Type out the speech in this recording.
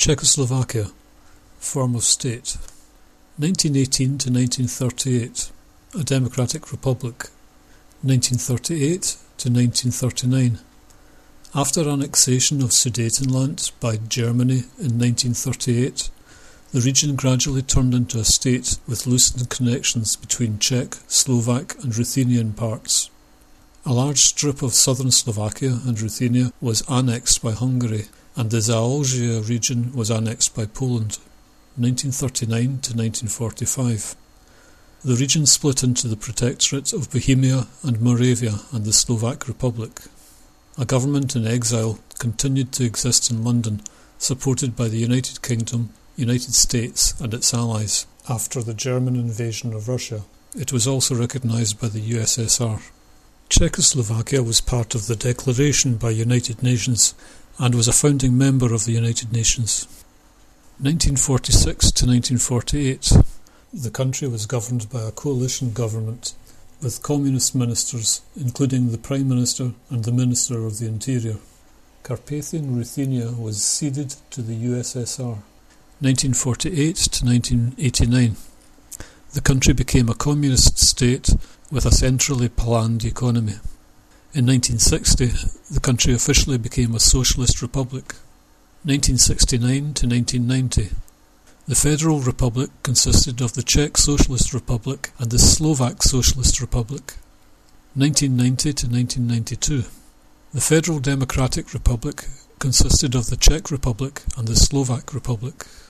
Czechoslovakia Form of state 1918 to 1938 A democratic republic 1938 to 1939 After annexation of Sudetenland by Germany in 1938 the region gradually turned into a state with loosened connections between Czech, Slovak and Ruthenian parts. A large strip of southern Slovakia and Ruthenia was annexed by Hungary and the Zaolzie region was annexed by Poland, 1939 to 1945. The region split into the Protectorate of Bohemia and Moravia and the Slovak Republic. A government in exile continued to exist in London, supported by the United Kingdom, United States and its allies. After the German invasion of Russia, it was also recognized by the USSR. Czechoslovakia was part of the Declaration by United Nations and was a founding member of the United Nations. 1946 to 1948 the country was governed by a coalition government with communist ministers including the Prime Minister and the Minister of the Interior. Carpathian Ruthenia was ceded to the USSR. 1948 to 1989 the country became a communist state with a centrally planned economy. In 1960, the country officially became a socialist republic. 1969 to 1990. The Federal Republic consisted of the Czech Socialist Republic and the Slovak Socialist Republic. 1990 to 1992. The Federal Democratic Republic consisted of the Czech Republic and the Slovak Republic.